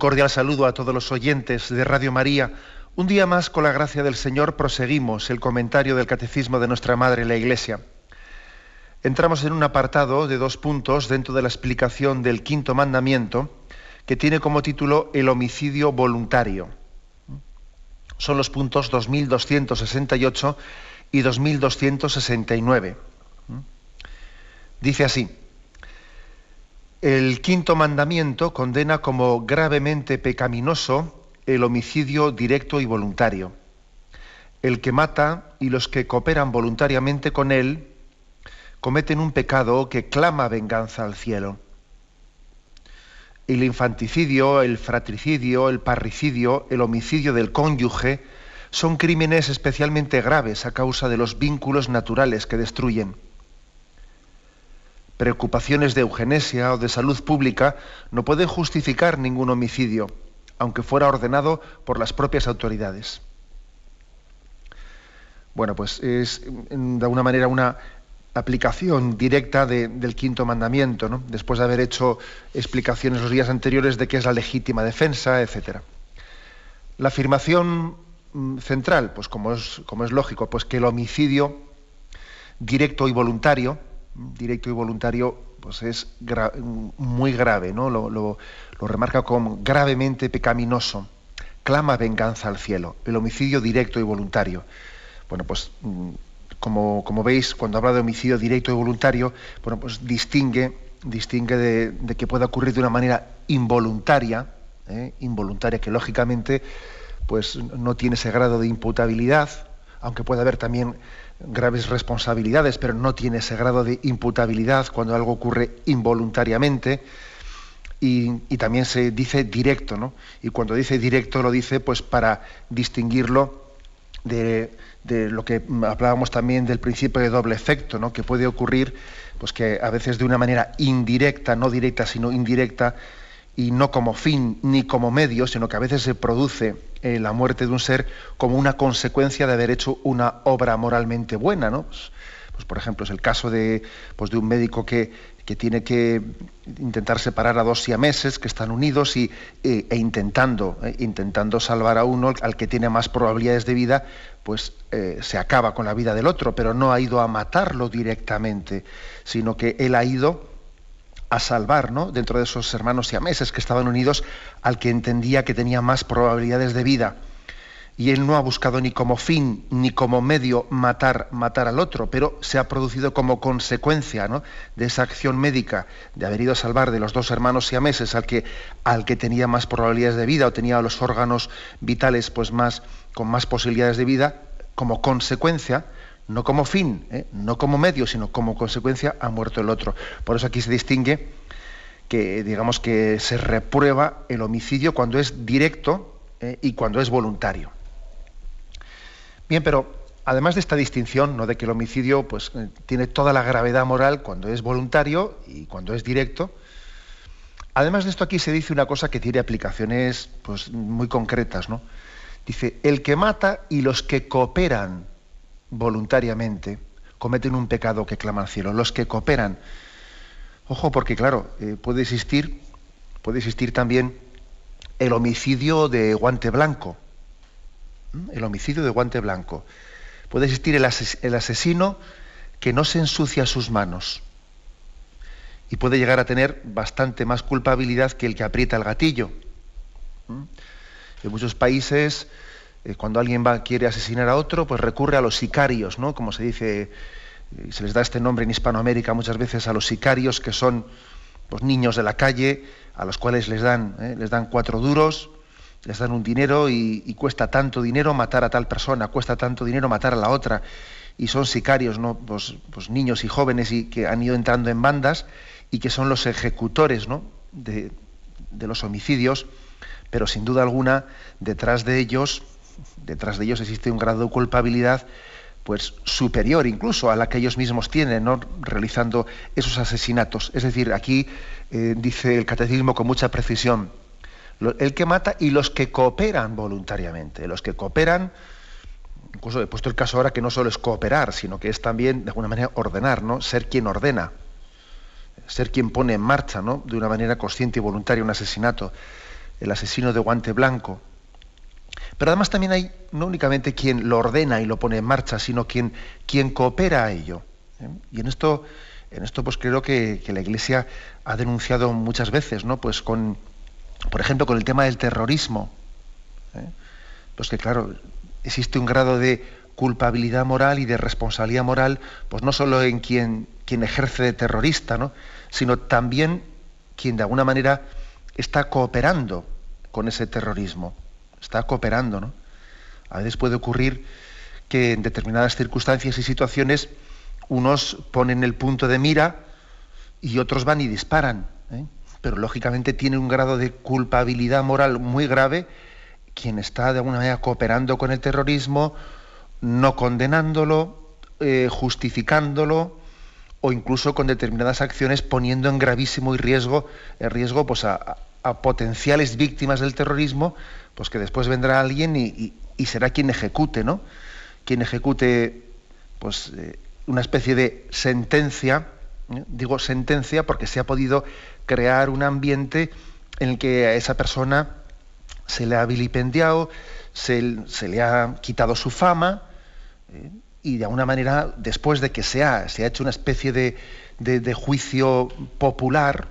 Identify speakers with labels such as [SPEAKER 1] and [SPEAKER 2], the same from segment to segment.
[SPEAKER 1] Cordial saludo a todos los oyentes de Radio María. Un día más, con la gracia del Señor, proseguimos el comentario del Catecismo de nuestra Madre la Iglesia. Entramos en un apartado de dos puntos dentro de la explicación del quinto mandamiento, que tiene como título el homicidio voluntario. Son los puntos 2268 y 2269. Dice así, el quinto mandamiento condena como gravemente pecaminoso el homicidio directo y voluntario. El que mata y los que cooperan voluntariamente con él cometen un pecado que clama venganza al cielo. El infanticidio, el fratricidio, el parricidio, el homicidio del cónyuge son crímenes especialmente graves a causa de los vínculos naturales que destruyen preocupaciones de eugenesia o de salud pública no pueden justificar ningún homicidio, aunque fuera ordenado por las propias autoridades. Bueno, pues es de alguna manera una aplicación directa del quinto mandamiento, ¿no? después de haber hecho explicaciones los días anteriores de qué es la legítima defensa, etc. La afirmación mm, central, pues como es, como es lógico, pues que el homicidio directo y voluntario, directo y voluntario pues es muy grave, ¿no? Lo, remarca como gravemente pecaminoso. Clama venganza al cielo, el homicidio directo y voluntario. Bueno, pues mm, como, como veis, cuando habla de homicidio directo y voluntario, bueno, pues distingue, distingue de, que pueda ocurrir de una manera involuntaria, ¿eh? involuntaria, que lógicamente pues no tiene ese grado de imputabilidad, aunque puede haber también graves responsabilidades, pero no tiene ese grado de imputabilidad cuando algo ocurre involuntariamente. Y, también se dice directo, ¿no? Y cuando dice directo lo dice pues para distinguirlo de, lo que hablábamos también del principio de doble efecto, ¿no? Que puede ocurrir, pues que a veces de una manera indirecta, no directa, sino indirecta, y no como fin ni como medio, sino que a veces se produce eh, la muerte de un ser como una consecuencia de haber hecho una obra moralmente buena, ¿no? Pues, pues por ejemplo, es el caso de, pues de un médico que, que, tiene que intentar separar a dos siameses que están unidos y, e, e intentando, eh, intentando salvar a uno al que tiene más probabilidades de vida, pues eh, se acaba con la vida del otro, pero no ha ido a matarlo directamente, sino que él ha ido a salvar, ¿no? Dentro de esos hermanos siameses que estaban unidos al que entendía que tenía más probabilidades de vida. Y él no ha buscado ni como fin ni como medio matar, matar al otro, pero se ha producido como consecuencia ¿no? de esa acción médica, de haber ido a salvar de los dos hermanos siameses al que, al que tenía más probabilidades de vida o tenía los órganos vitales pues más, con más posibilidades de vida, como consecuencia, no como fin, ¿eh? no como medio, sino como consecuencia, ha muerto el otro. Por eso aquí se distingue que, digamos, que se reprueba el homicidio cuando es directo ¿eh? y cuando es voluntario. Bien, pero además de esta distinción, ¿no? de que el homicidio pues, eh, tiene toda la gravedad moral cuando es voluntario y cuando es directo, además de esto aquí se dice una cosa que tiene aplicaciones pues, muy concretas. ¿no? Dice, el que mata y los que cooperan voluntariamente cometen un pecado que clama al cielo. Los que cooperan, ojo, porque claro, eh, puede existir, puede existir también el homicidio de guante blanco. El homicidio de guante blanco. Puede existir el, asesino que no se ensucia sus manos y puede llegar a tener bastante más culpabilidad que el que aprieta el gatillo. En muchos países eh, cuando alguien va, quiere asesinar a otro, pues recurre a los sicarios, ¿no? Como se dice, eh, se les da este nombre en Hispanoamérica muchas veces a los sicarios, que son pues, niños de la calle, a los cuales les dan, eh, les dan cuatro duros, les dan un dinero y, cuesta tanto dinero matar a tal persona, cuesta tanto dinero matar a la otra. Y son sicarios, ¿no? Pues, pues niños y jóvenes y que han ido entrando en bandas y que son los ejecutores, ¿no? De los homicidios, pero sin duda alguna detrás de ellos, detrás de ellos existe un grado de culpabilidad pues superior incluso a la que ellos mismos tienen, realizando esos asesinatos. Es decir, aquí eh, dice el catecismo con mucha precisión, el que mata y los que cooperan voluntariamente, los que cooperan, incluso he puesto el caso ahora que no solo es cooperar, sino que es también de alguna manera ordenar, ¿no? Ser quien ordena, ser quien pone en marcha, ¿no? De una manera consciente y voluntaria un asesinato, el asesino de guante blanco. Pero además también hay no únicamente quien lo ordena y lo pone en marcha, sino quien, quien coopera a ello. ¿eh? Y en esto, en esto pues creo que, la Iglesia ha denunciado muchas veces, ¿no? Pues con, por ejemplo, con el tema del terrorismo. ¿eh? Pues que claro, existe un grado de culpabilidad moral y de responsabilidad moral, pues no solo en quien, quien ejerce de terrorista, ¿no? sino también quien de alguna manera está cooperando con ese terrorismo. Está cooperando, ¿no? A veces puede ocurrir que en determinadas circunstancias y situaciones unos ponen el punto de mira y otros van y disparan. ¿eh? Pero lógicamente tiene un grado de culpabilidad moral muy grave quien está de alguna manera cooperando con el terrorismo, no condenándolo, eh, justificándolo o incluso con determinadas acciones poniendo en gravísimo riesgo, en riesgo pues a, potenciales víctimas del terrorismo, pues que después vendrá alguien y, será quien ejecute, ¿no? Quien ejecute pues eh, una especie de sentencia, ¿eh? digo sentencia porque se ha podido crear un ambiente en el que a esa persona se le ha vilipendiado, se, le ha quitado su fama eh, y de alguna manera, después de que se ha, se ha hecho una especie de, juicio popular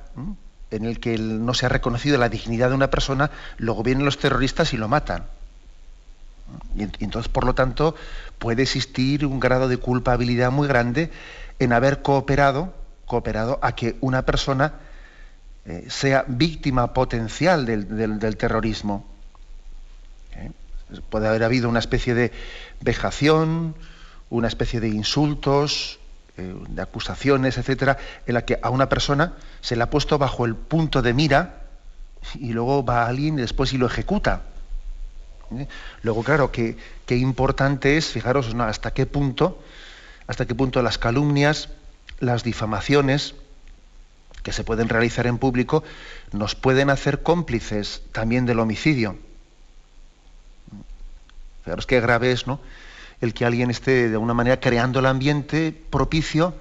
[SPEAKER 1] en el que no se ha reconocido la dignidad de una persona, luego vienen los terroristas y lo matan. Y, entonces, por lo tanto, puede existir un grado de culpabilidad muy grande en haber cooperado, cooperado a que una persona eh, sea víctima potencial del, terrorismo. ¿Eh? Puede haber habido una especie de vejación, una especie de insultos, de acusaciones, etcétera, en la que a una persona se le ha puesto bajo el punto de mira y luego va alguien y después y lo ejecuta. Luego, claro, qué, qué importante es, fijaros, hasta qué punto, hasta qué punto las calumnias, las difamaciones, que se pueden realizar en público nos pueden hacer cómplices también del homicidio. Fijaros qué grave es, ¿no? El que alguien esté de alguna manera creando el ambiente propicio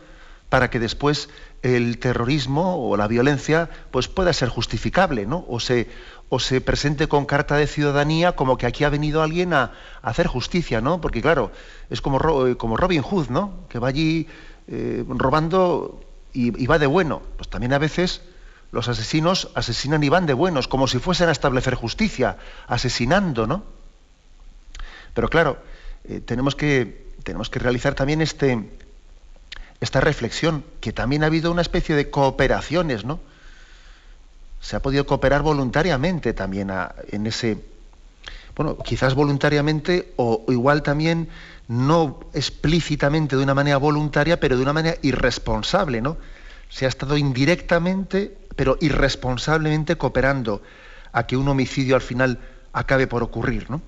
[SPEAKER 1] para que después el terrorismo o la violencia pues pueda ser justificable, ¿no? O se, o se presente con carta de ciudadanía como que aquí ha venido alguien a, hacer justicia, ¿no? Porque claro, es como, como Robin Hood, ¿no? Que va allí eh, robando y, va de bueno. Pues también a veces los asesinos asesinan y van de buenos, como si fuesen a establecer justicia, asesinando, ¿no? Pero claro, eh, tenemos, que, tenemos que realizar también este, esta reflexión, que también ha habido una especie de cooperaciones, ¿no? Se ha podido cooperar voluntariamente también en ese, bueno, quizás voluntariamente o igual también no explícitamente de una manera voluntaria, pero de una manera irresponsable, ¿no? Se ha estado indirectamente, pero irresponsablemente cooperando a que un homicidio al final acabe por ocurrir, ¿no?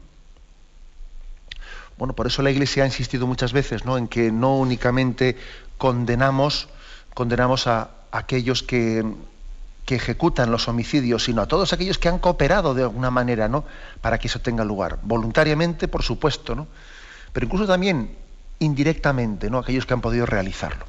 [SPEAKER 1] Bueno, por eso la Iglesia ha insistido muchas veces, ¿no? En que no únicamente condenamos, condenamos a, aquellos que, que ejecutan los homicidios, sino a todos aquellos que han cooperado de alguna manera, ¿no? Para que eso tenga lugar. Voluntariamente, por supuesto, ¿no? pero incluso también indirectamente, ¿no? aquellos que han podido realizarlo.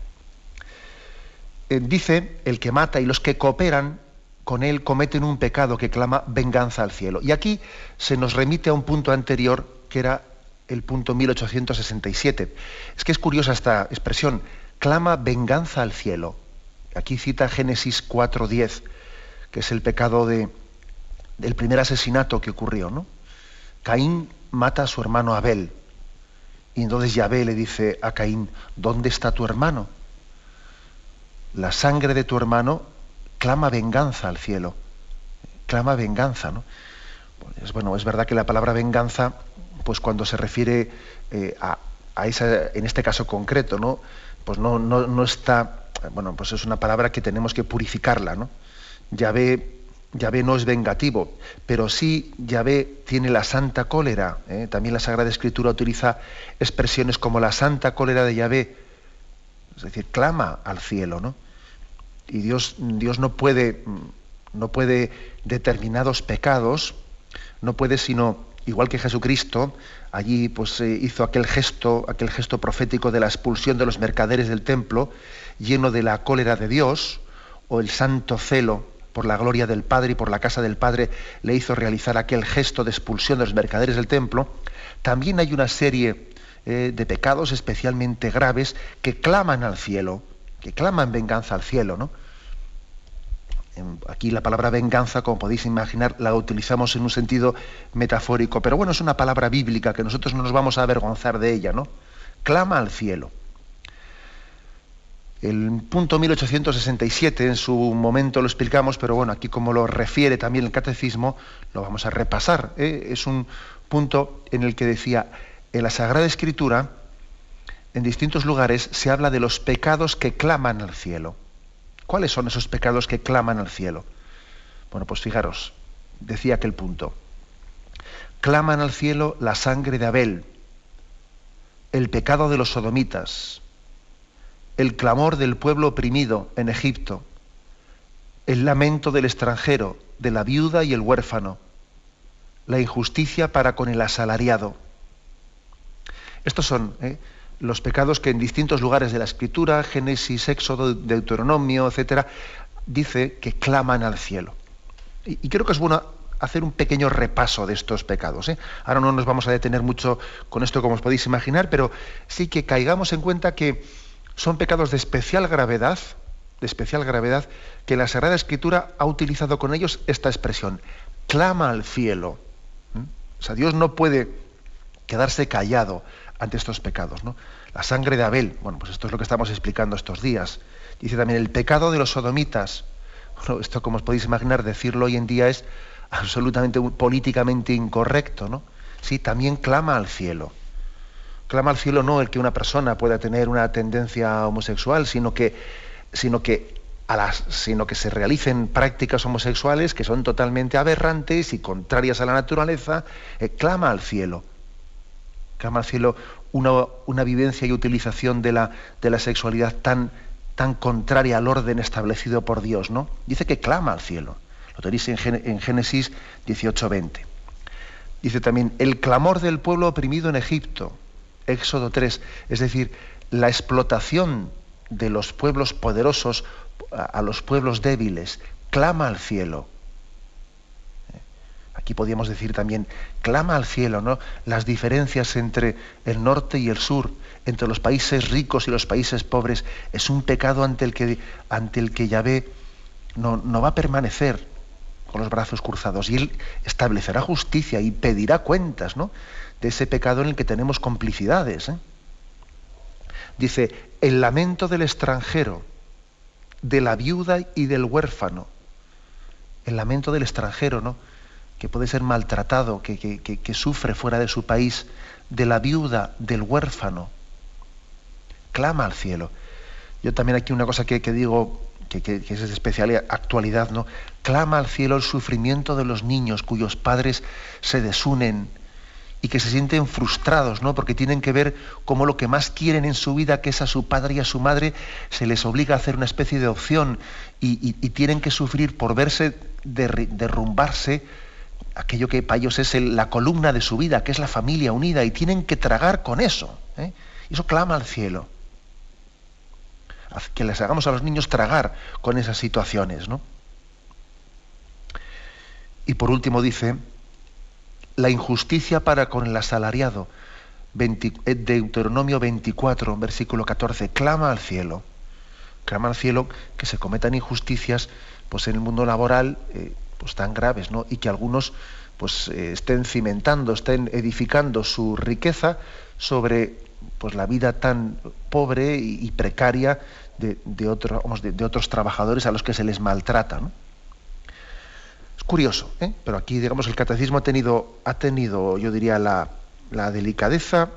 [SPEAKER 1] Eh, dice, el que mata y los que cooperan con él cometen un pecado que clama venganza al cielo. Y aquí se nos remite a un punto anterior, que era el punto 1867. Es que es curiosa esta expresión, clama venganza al cielo. Aquí cita Génesis 4.10, que es el pecado de, del primer asesinato que ocurrió. ¿no? Caín mata a su hermano Abel. Y entonces Yahvé le dice a Caín, ¿dónde está tu hermano? La sangre de tu hermano clama venganza al cielo, clama venganza, ¿no? Pues, bueno, es verdad que la palabra venganza, pues cuando se refiere eh, a, esa, en este caso concreto, ¿no? Pues no, no, no, está, bueno, pues es una palabra que tenemos que purificarla, ¿no? Yahvé Yahvé no es vengativo, pero sí Yahvé tiene la santa cólera. ¿eh? También la Sagrada Escritura utiliza expresiones como la santa cólera de Yahvé, es decir, clama al cielo, ¿no? Y Dios, Dios no puede, no puede determinados pecados, no puede sino, igual que Jesucristo, allí pues eh, hizo aquel gesto, aquel gesto profético de la expulsión de los mercaderes del templo, lleno de la cólera de Dios, o el santo celo por la gloria del Padre y por la casa del Padre, le hizo realizar aquel gesto de expulsión de los mercaderes del templo, también hay una serie eh, de pecados especialmente graves que claman al cielo, que claman venganza al cielo, ¿no? Aquí la palabra venganza, como podéis imaginar, la utilizamos en un sentido metafórico, pero bueno, es una palabra bíblica que nosotros no nos vamos a avergonzar de ella, ¿no? Clama al cielo. El punto 1867 en su momento lo explicamos, pero bueno, aquí como lo refiere también el catecismo, lo vamos a repasar. ¿eh? Es un punto en el que decía, en la Sagrada Escritura, en distintos lugares se habla de los pecados que claman al cielo. ¿Cuáles son esos pecados que claman al cielo? Bueno, pues fijaros, decía aquel punto. Claman al cielo la sangre de Abel, el pecado de los sodomitas, el clamor del pueblo oprimido en Egipto, el lamento del extranjero, de la viuda y el huérfano, la injusticia para con el asalariado. Estos son ¿eh? Los pecados que en distintos lugares de la Escritura, Génesis, Éxodo, Deuteronomio, etcétera, dice que claman al cielo. Y, creo que es bueno hacer un pequeño repaso de estos pecados. ¿eh? Ahora no nos vamos a detener mucho con esto, como os podéis imaginar, pero sí que caigamos en cuenta que son pecados de especial gravedad, de especial gravedad, que la Sagrada Escritura ha utilizado con ellos esta expresión, clama al cielo. ¿Mm? O sea, Dios no puede quedarse callado ante estos pecados. ¿no? La sangre de Abel, bueno, pues esto es lo que estamos explicando estos días. Dice también el pecado de los sodomitas. Esto, como os podéis imaginar, decirlo hoy en día es absolutamente políticamente incorrecto, ¿no? Sí, también clama al cielo clama al cielo no el que una persona pueda tener una tendencia homosexual, sino que, sino que, a las, sino que se realicen prácticas homosexuales que son totalmente aberrantes y contrarias a la naturaleza, eh, clama al cielo. Cielo una, una vivencia y utilización de la, de la sexualidad tan, tan contraria al orden establecido por Dios, ¿no? Dice que clama al cielo. Lo tenéis en, en Génesis 18:20. Dice también, el clamor del pueblo oprimido en Egipto. Éxodo 3, es decir, la explotación de los pueblos poderosos a los pueblos débiles, clama al cielo. Aquí podríamos decir también, clama al cielo, ¿no? Las diferencias entre el norte y el sur, entre los países ricos y los países pobres, es un pecado ante el que, ante el que Yahvé no, no va a permanecer con los brazos cruzados y él establecerá justicia y pedirá cuentas, ¿no? de ese pecado en el que tenemos complicidades. ¿eh? Dice, el lamento del extranjero, de la viuda y del huérfano. El lamento del extranjero, ¿no? Que puede ser maltratado, que, que, sufre fuera de su país, de la viuda, del huérfano. Clama al cielo. Yo también aquí una cosa que, digo, que, es de especial actualidad, ¿no? Clama al cielo el sufrimiento de los niños cuyos padres se desunen, y que se sienten frustrados, ¿no? Porque tienen que ver cómo lo que más quieren en su vida, que es a su padre y a su madre, se les obliga a hacer una especie de opción y, tienen que sufrir por verse derrumbarse aquello que para ellos es la columna de su vida, que es la familia unida, y tienen que tragar con eso. ¿eh? Eso clama al cielo. Que les hagamos a los niños tragar con esas situaciones, ¿no? Y por último dice, la injusticia para con el asalariado. Eh, Deuteronomio 24, versículo 14, clama al cielo. Clama al cielo que se cometan injusticias pues, en el mundo laboral eh, pues, tan graves, ¿no? Y que algunos pues, eh, estén cimentando, estén edificando su riqueza sobre pues, la vida tan pobre y, precaria de, otros trabajadores a los que se les maltrata. ¿no? curioso, ¿eh? pero aquí, digamos, el catecismo ha tenido, ha tenido yo diría, la, delicadeza,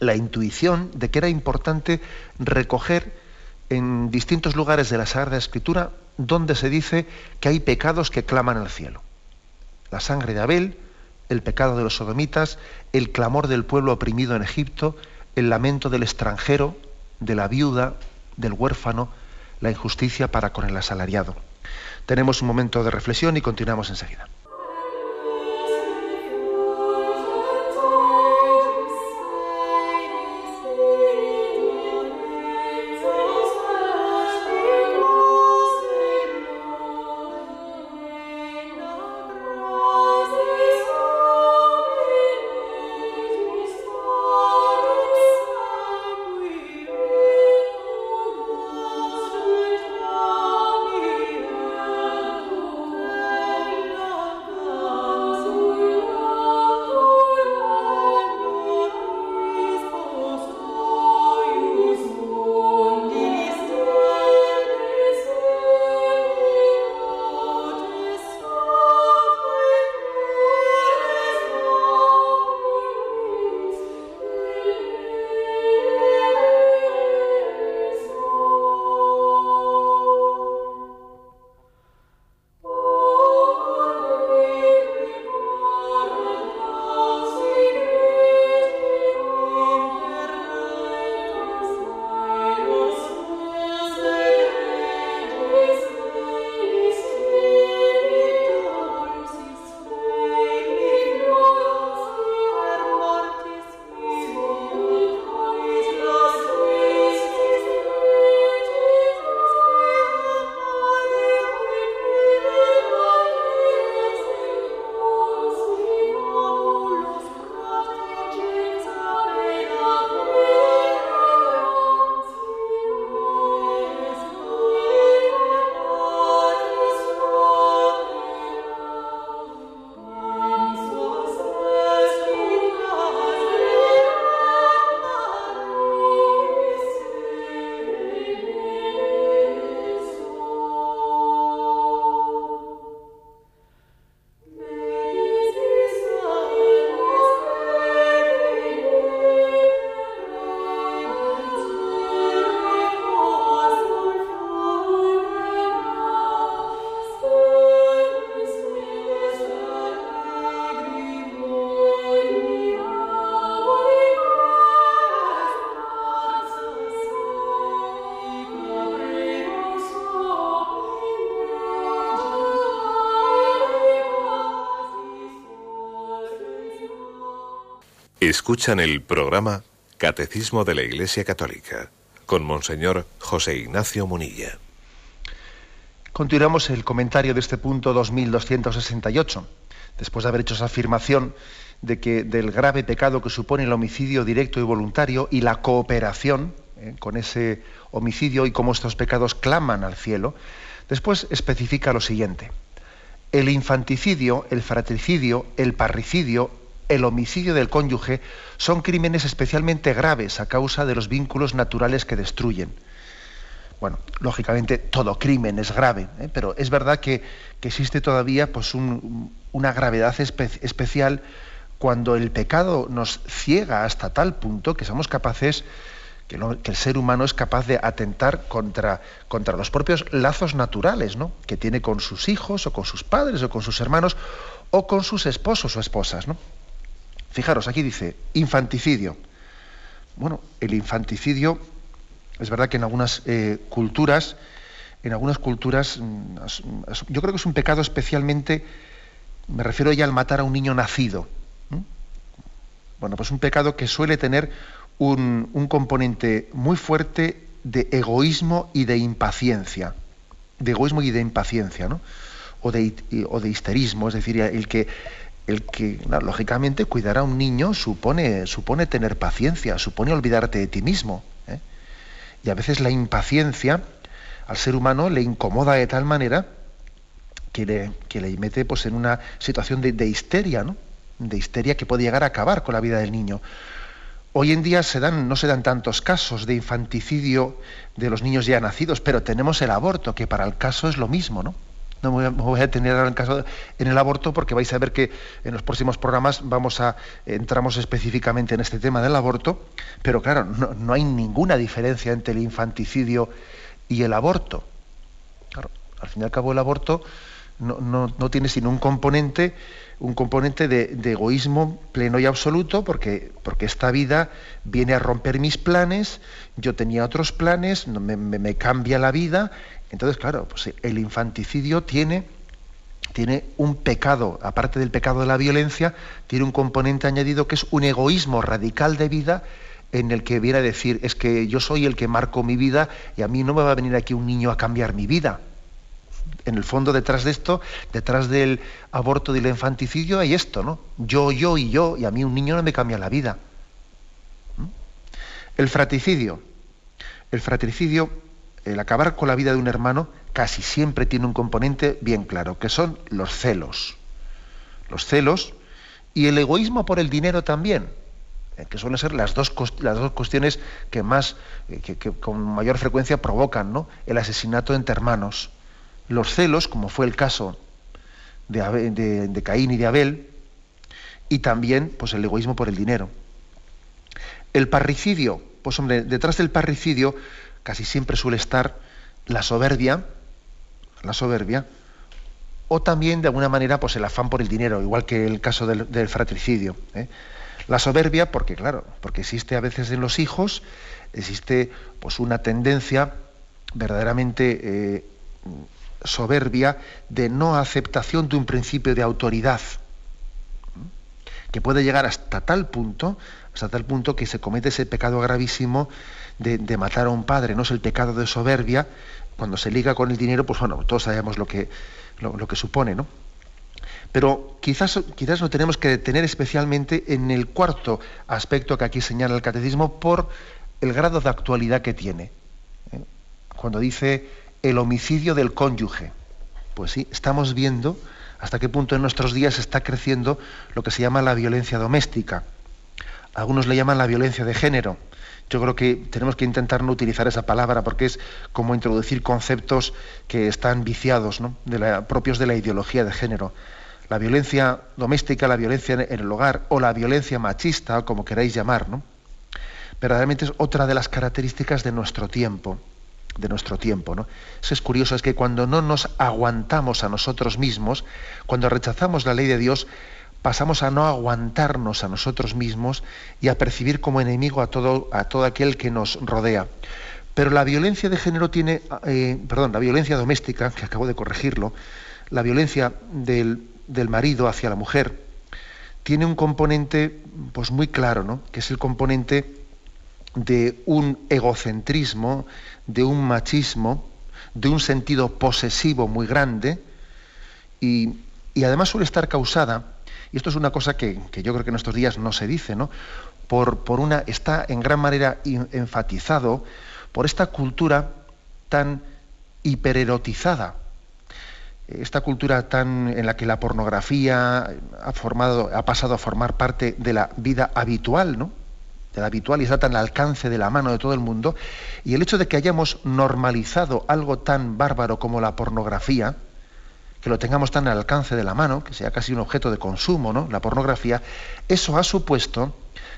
[SPEAKER 1] la intuición de que era importante recoger en distintos lugares de la Sagrada Escritura donde se dice que hay pecados que claman al cielo. La sangre de Abel, el pecado de los sodomitas, el clamor del pueblo oprimido en Egipto, el lamento del extranjero, de la viuda, del huérfano, la injusticia para con el asalariado. Tenemos un momento de reflexión y continuamos enseguida.
[SPEAKER 2] Escuchan el programa Catecismo de la Iglesia Católica con Monseñor José Ignacio Munilla.
[SPEAKER 1] Continuamos el comentario de este punto 2268. Después de haber hecho esa afirmación de que del grave pecado que supone el homicidio directo y voluntario y la cooperación eh, con ese homicidio y cómo estos pecados claman al cielo, después especifica lo siguiente. El infanticidio, el fratricidio, el parricidio, el homicidio del cónyuge son crímenes especialmente graves a causa de los vínculos naturales que destruyen. Bueno, lógicamente todo crimen es grave, ¿eh? pero es verdad que, existe todavía pues, una gravedad especial cuando el pecado nos ciega hasta tal punto que somos capaces, que, el ser humano es capaz de atentar contra, contra los propios lazos naturales ¿no? que tiene con sus hijos o con sus padres o con sus hermanos o con sus esposos o esposas. ¿no? Fijaros, aquí dice infanticidio. Bueno, el infanticidio es verdad que en algunas eh, culturas, en algunas culturas, mm, yo creo que es un pecado especialmente, me refiero ya al matar a un niño nacido. Bueno, pues un pecado que suele tener un, componente muy fuerte de egoísmo y de impaciencia. De egoísmo y de impaciencia, ¿no? O de, o de histerismo, es decir, el que el que, lógicamente, cuidar a un niño supone, supone tener paciencia, supone olvidarte de ti mismo. ¿eh? Y a veces la impaciencia al ser humano le incomoda de tal manera que le, que le mete pues, en una situación de, histeria, ¿no? de histeria que puede llegar a acabar con la vida del niño. Hoy en día se dan, no se dan tantos casos de infanticidio de los niños ya nacidos, pero tenemos el aborto, que para el caso es lo mismo, ¿no? No me voy a detener ahora en, caso, en el aborto porque vais a ver que en los próximos programas vamos a entramos específicamente en este tema del aborto, pero claro, no, hay ninguna diferencia entre el infanticidio y el aborto. al fin y al cabo el aborto no, tiene sino un componente, un componente de, egoísmo pleno y absoluto, porque, porque esta vida viene a romper mis planes, yo tenía otros planes, me cambia la vida entonces, claro, pues el infanticidio tiene, tiene un pecado, aparte del pecado de la violencia, tiene un componente añadido que es un egoísmo radical de vida en el que viene a decir, es que yo soy el que marco mi vida y a mí no me va a venir aquí un niño a cambiar mi vida. En el fondo, detrás de esto, detrás del aborto y del infanticidio, hay esto, ¿no? Yo, yo y yo, y a mí un niño no me cambia la vida. ¿Mm? El fratricidio. El fratricidio el acabar con la vida de un hermano casi siempre tiene un componente bien claro, que son los celos. Los celos y el egoísmo por el dinero también, eh, que suelen ser las dos, las dos cuestiones que más, eh, que, con mayor frecuencia provocan ¿no? el asesinato entre hermanos. Los celos, como fue el caso de, de, Caín y de Abel, y también pues, el egoísmo por el dinero. El parricidio, pues hombre, detrás del parricidio casi siempre suele estar la soberbia, la soberbia, o también de alguna manera pues el afán por el dinero, igual que el caso del, fratricidio. ¿eh? La soberbia, porque claro, porque existe a veces en los hijos, existe pues una tendencia verdaderamente eh, soberbia de no aceptación de un principio de autoridad, que puede llegar hasta tal punto, hasta tal punto que se comete ese pecado gravísimo de, matar a un padre, no es el pecado de soberbia, cuando se liga con el dinero, pues bueno, todos sabemos lo que, lo, que supone, ¿no? Pero quizás, quizás lo tenemos que detener especialmente en el cuarto aspecto que aquí señala el catecismo por el grado de actualidad que tiene. ¿eh? Cuando dice el homicidio del cónyuge. Pues sí, estamos viendo hasta qué punto en nuestros días está creciendo lo que se llama la violencia doméstica. Algunos le llaman la violencia de género yo creo que tenemos que intentar no utilizar esa palabra porque es como introducir conceptos que están viciados, propios de la ideología de género. La violencia doméstica, la violencia en el hogar o la violencia machista, como queráis llamar, ¿no? verdaderamente es otra de las características de nuestro tiempo de nuestro tiempo. ¿no? Eso es curioso, es que cuando no nos aguantamos a nosotros mismos, cuando rechazamos la ley de Dios, pasamos a no aguantarnos a nosotros mismos y a percibir como enemigo a todo, a todo aquel que nos rodea. Pero la violencia de género tiene, eh, perdón, la violencia doméstica, que acabo de corregirlo, la violencia del, del, marido hacia la mujer, tiene un componente pues, muy claro, ¿no? que es el componente de un egocentrismo, de un machismo, de un sentido posesivo muy grande, y, y además suele estar causada y esto es una cosa que, yo creo que en estos días no se dice, ¿no? Por, una, está en gran manera enfatizado por esta cultura tan hipererotizada, esta cultura tan en la que la pornografía ha ha pasado a formar parte de la vida habitual, ¿no? de la habitual y está tan al alcance de la mano de todo el mundo, y el hecho de que hayamos normalizado algo tan bárbaro como la pornografía, que lo tengamos tan al alcance de la mano, que sea casi un objeto de consumo, ¿no? La pornografía, eso ha supuesto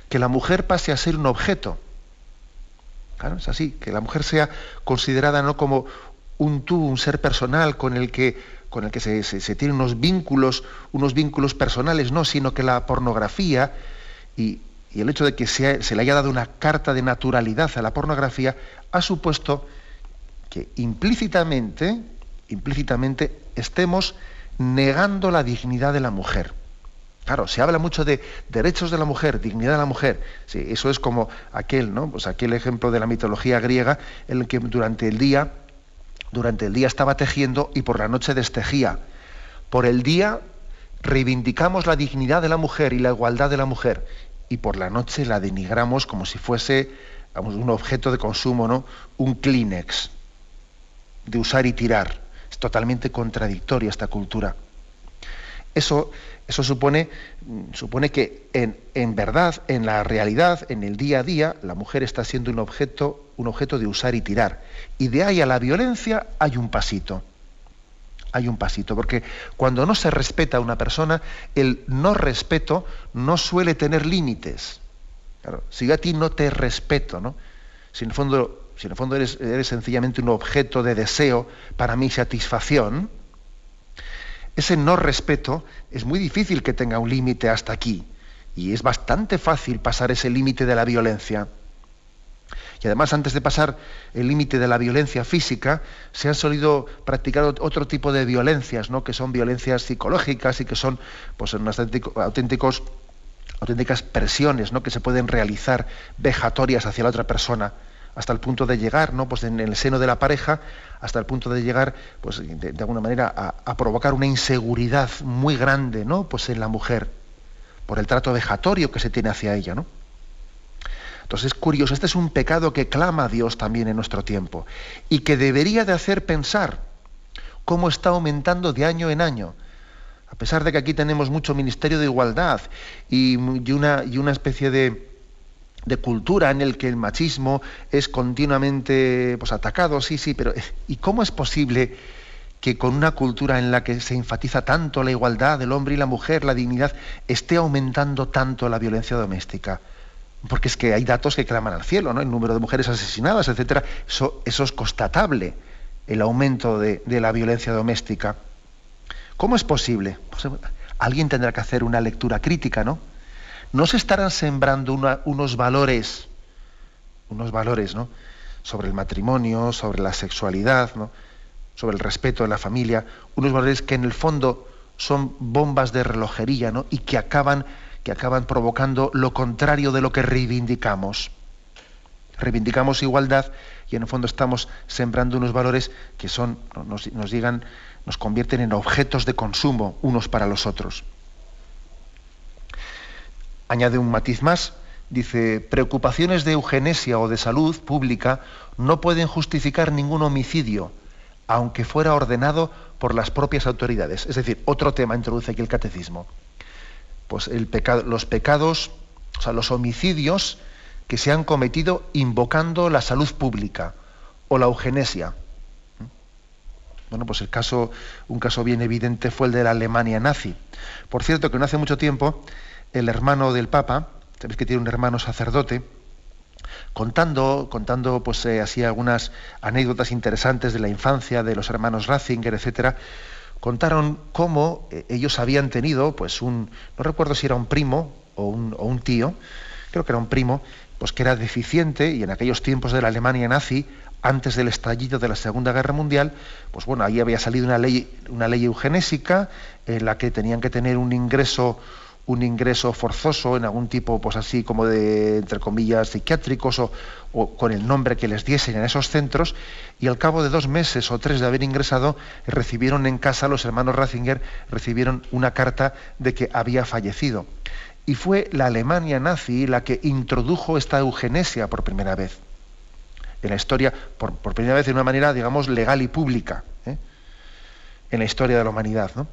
[SPEAKER 1] que la mujer pase a ser un objeto. Claro, es así, que la mujer sea considerada no como un tú, un ser personal con el que, con el que se, se, tienen unos vínculos, unos vínculos personales, no, sino que la pornografía y, y el hecho de que se, se le haya dado una carta de naturalidad a la pornografía ha supuesto que implícitamente, implícitamente estemos negando la dignidad de la mujer. Claro, se habla mucho de derechos de la mujer, dignidad de la mujer. Sí, eso es como aquel, ¿no? Pues aquel ejemplo de la mitología griega en el que durante el día, durante el día estaba tejiendo y por la noche destejía. Por el día reivindicamos la dignidad de la mujer y la igualdad de la mujer y por la noche la denigramos como si fuese un objeto de consumo, ¿no? Un Kleenex de usar y tirar totalmente contradictoria esta cultura. Eso, eso supone, supone que en, en, verdad, en la realidad, en el día a día, la mujer está siendo un objeto, un objeto de usar y tirar. Y de ahí a la violencia hay un pasito. hay un pasito, porque cuando no se respeta a una persona, el no respeto no suele tener límites. si yo a ti no te respeto, ¿no? Si en el fondo, si en el fondo eres, sencillamente un objeto de deseo para mi satisfacción, ese no respeto es muy difícil que tenga un límite hasta aquí. Y es bastante fácil pasar ese límite de la violencia. Y además, antes de pasar el límite de la violencia física, se han solido practicar otro tipo de violencias, ¿no? que son violencias psicológicas y que son pues, auténticos, auténticas presiones ¿no? que se pueden realizar vejatorias hacia la otra persona hasta el punto de llegar, ¿no? Pues en el seno de la pareja, hasta el punto de llegar, pues de, alguna manera, a, provocar una inseguridad muy grande, ¿no? Pues en la mujer, por el trato vejatorio que se tiene hacia ella, ¿no? Entonces es curioso, este es un pecado que clama a Dios también en nuestro tiempo y que debería de hacer pensar cómo está aumentando de año en año. A pesar de que aquí tenemos mucho ministerio de igualdad y una especie de, de cultura en el que el machismo es continuamente pues, atacado, sí, sí, pero ¿y cómo es posible que con una cultura en la que se enfatiza tanto la igualdad del hombre y la mujer, la dignidad, esté aumentando tanto la violencia doméstica? porque es que hay datos que claman al cielo, ¿no? El número de mujeres asesinadas, etcétera. Eso, es constatable, el aumento de, la violencia doméstica. ¿Cómo es posible? Pues, alguien tendrá que hacer una lectura crítica, ¿no? ¿No se estarán sembrando unos valores, unos valores, ¿no? Sobre el matrimonio, sobre la sexualidad, sobre el respeto de la familia, unos valores que en el fondo son bombas de relojería, ¿no? Y que acaban que acaban provocando lo contrario de lo que reivindicamos. Reivindicamos igualdad y en el fondo estamos sembrando unos valores que son, nos, nos nos convierten en objetos de consumo unos para los otros. Añade un matiz más, dice, preocupaciones de eugenesia o de salud pública no pueden justificar ningún homicidio, aunque fuera ordenado por las propias autoridades. Es decir, otro tema introduce aquí el catecismo pues los pecados, o sea, los homicidios que se han cometido invocando la salud pública o la eugenesia. Bueno, pues el caso, un caso bien evidente fue el de la Alemania nazi. Por cierto, que no hace mucho tiempo, el hermano del Papa, sabéis que tiene un hermano sacerdote, contando, contando pues eh, así algunas anécdotas interesantes de la infancia de los hermanos Ratzinger, etcétera, contaron cómo eh, ellos habían tenido, pues un, no recuerdo si era un primo o un, tío, creo que era un primo, pues que era deficiente y en aquellos tiempos de la Alemania nazi, antes del estallido de la Segunda Guerra Mundial, pues bueno, ahí había salido una ley, una ley eugenésica en la que tenían que tener un ingreso un ingreso forzoso en algún tipo, pues así como de, entre comillas, psiquiátricos o, con el nombre que les diesen en esos centros, y al cabo de dos meses o tres de haber ingresado, recibieron en casa, los hermanos Ratzinger, recibieron una carta de que había fallecido. Y fue la Alemania nazi la que introdujo esta eugenesia por primera vez. En la historia, por, primera vez de una manera, digamos, legal y pública. ¿eh? En la historia de la humanidad, ¿no?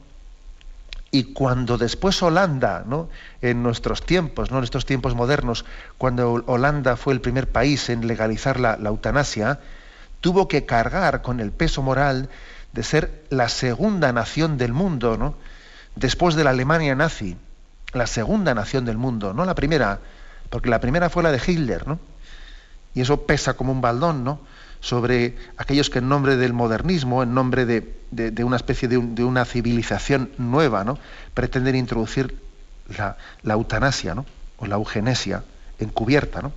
[SPEAKER 1] Y cuando después Holanda, ¿no? en nuestros tiempos, ¿no? en estos tiempos modernos, cuando Holanda fue el primer país en legalizar la, eutanasia, tuvo que cargar con el peso moral de ser la segunda nación del mundo, ¿no? después de la Alemania nazi, la segunda nación del mundo, no la primera, porque la primera fue la de Hitler, ¿no? y eso pesa como un baldón, ¿no? Sobre aquellos que en nombre del modernismo, en nombre de, una especie de, una civilización nueva, ¿no? pretenden introducir la, eutanasia ¿no? o la eugenesia encubierta. ¿no?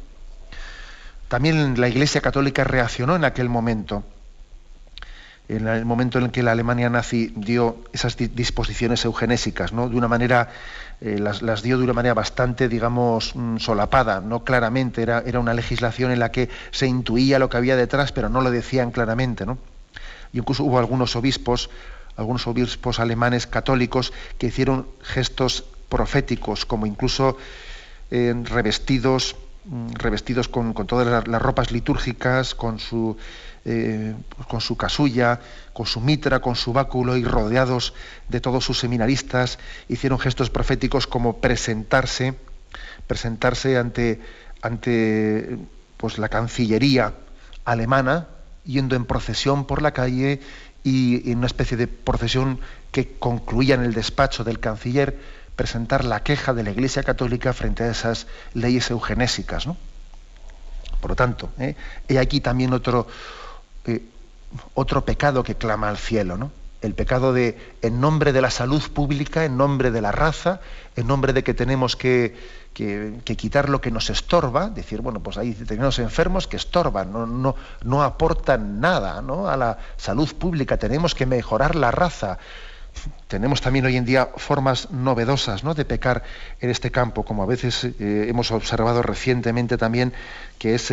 [SPEAKER 1] También la Iglesia Católica reaccionó en aquel momento, en el momento en que la Alemania nazi dio esas disposiciones eugenésicas, ¿no? de una manera eh, las, dio de una manera bastante, digamos, mm, solapada, no claramente, era, era, una legislación en la que se intuía lo que había detrás, pero no lo decían claramente, ¿no? Y incluso hubo algunos obispos, algunos obispos alemanes católicos que hicieron gestos proféticos, como incluso eh, revestidos, mm, revestidos con, todas las ropas litúrgicas, con su eh, con su casulla, con su mitra, con su báculo y rodeados de todos sus seminaristas, hicieron gestos proféticos como presentarse, presentarse ante, ante pues, la Cancillería alemana, yendo en procesión por la calle y en una especie de procesión que concluía en el despacho del canciller presentar la queja de la Iglesia Católica frente a esas leyes eugenésicas. ¿no? Por lo tanto, ¿eh? he aquí también otro, eh, otro pecado que clama al cielo, ¿no? el pecado de, en nombre de la salud pública, en nombre de la raza, en nombre de que tenemos que, quitar lo que nos estorba, decir, bueno, pues hay determinados enfermos que estorban, no, no, no aportan nada a la salud pública, tenemos que mejorar la raza. Tenemos también hoy en día formas novedosas ¿no? de pecar en este campo, como a veces eh, hemos observado recientemente también, que es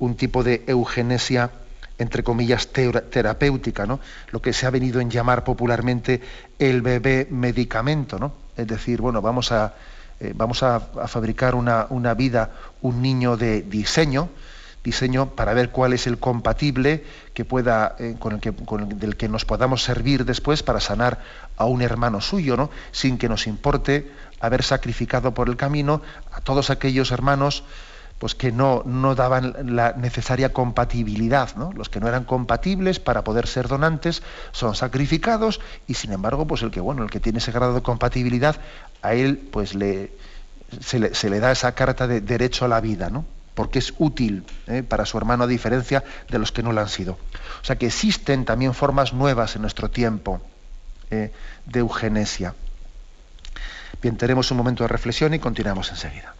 [SPEAKER 1] un tipo de eugenesia entre comillas, terapéutica, ¿no? Lo que se ha venido en llamar popularmente el bebé medicamento, ¿no? Es decir, bueno, vamos a, eh, vamos a, fabricar una, una, vida, un niño de diseño, diseño para ver cuál es el compatible que pueda, eh, con el que, con del que nos podamos servir después para sanar a un hermano suyo, ¿no? Sin que nos importe haber sacrificado por el camino a todos aquellos hermanos pues que no, no daban la necesaria compatibilidad. ¿no? Los que no eran compatibles para poder ser donantes son sacrificados y sin embargo, pues el que bueno, el que tiene ese grado de compatibilidad, a él pues le, se, le, da esa carta de derecho a la vida, ¿no? porque es útil ¿eh? para su hermano a diferencia de los que no lo han sido. O sea que existen también formas nuevas en nuestro tiempo ¿eh? de eugenesia. Bien, tenemos un momento de reflexión y continuamos enseguida.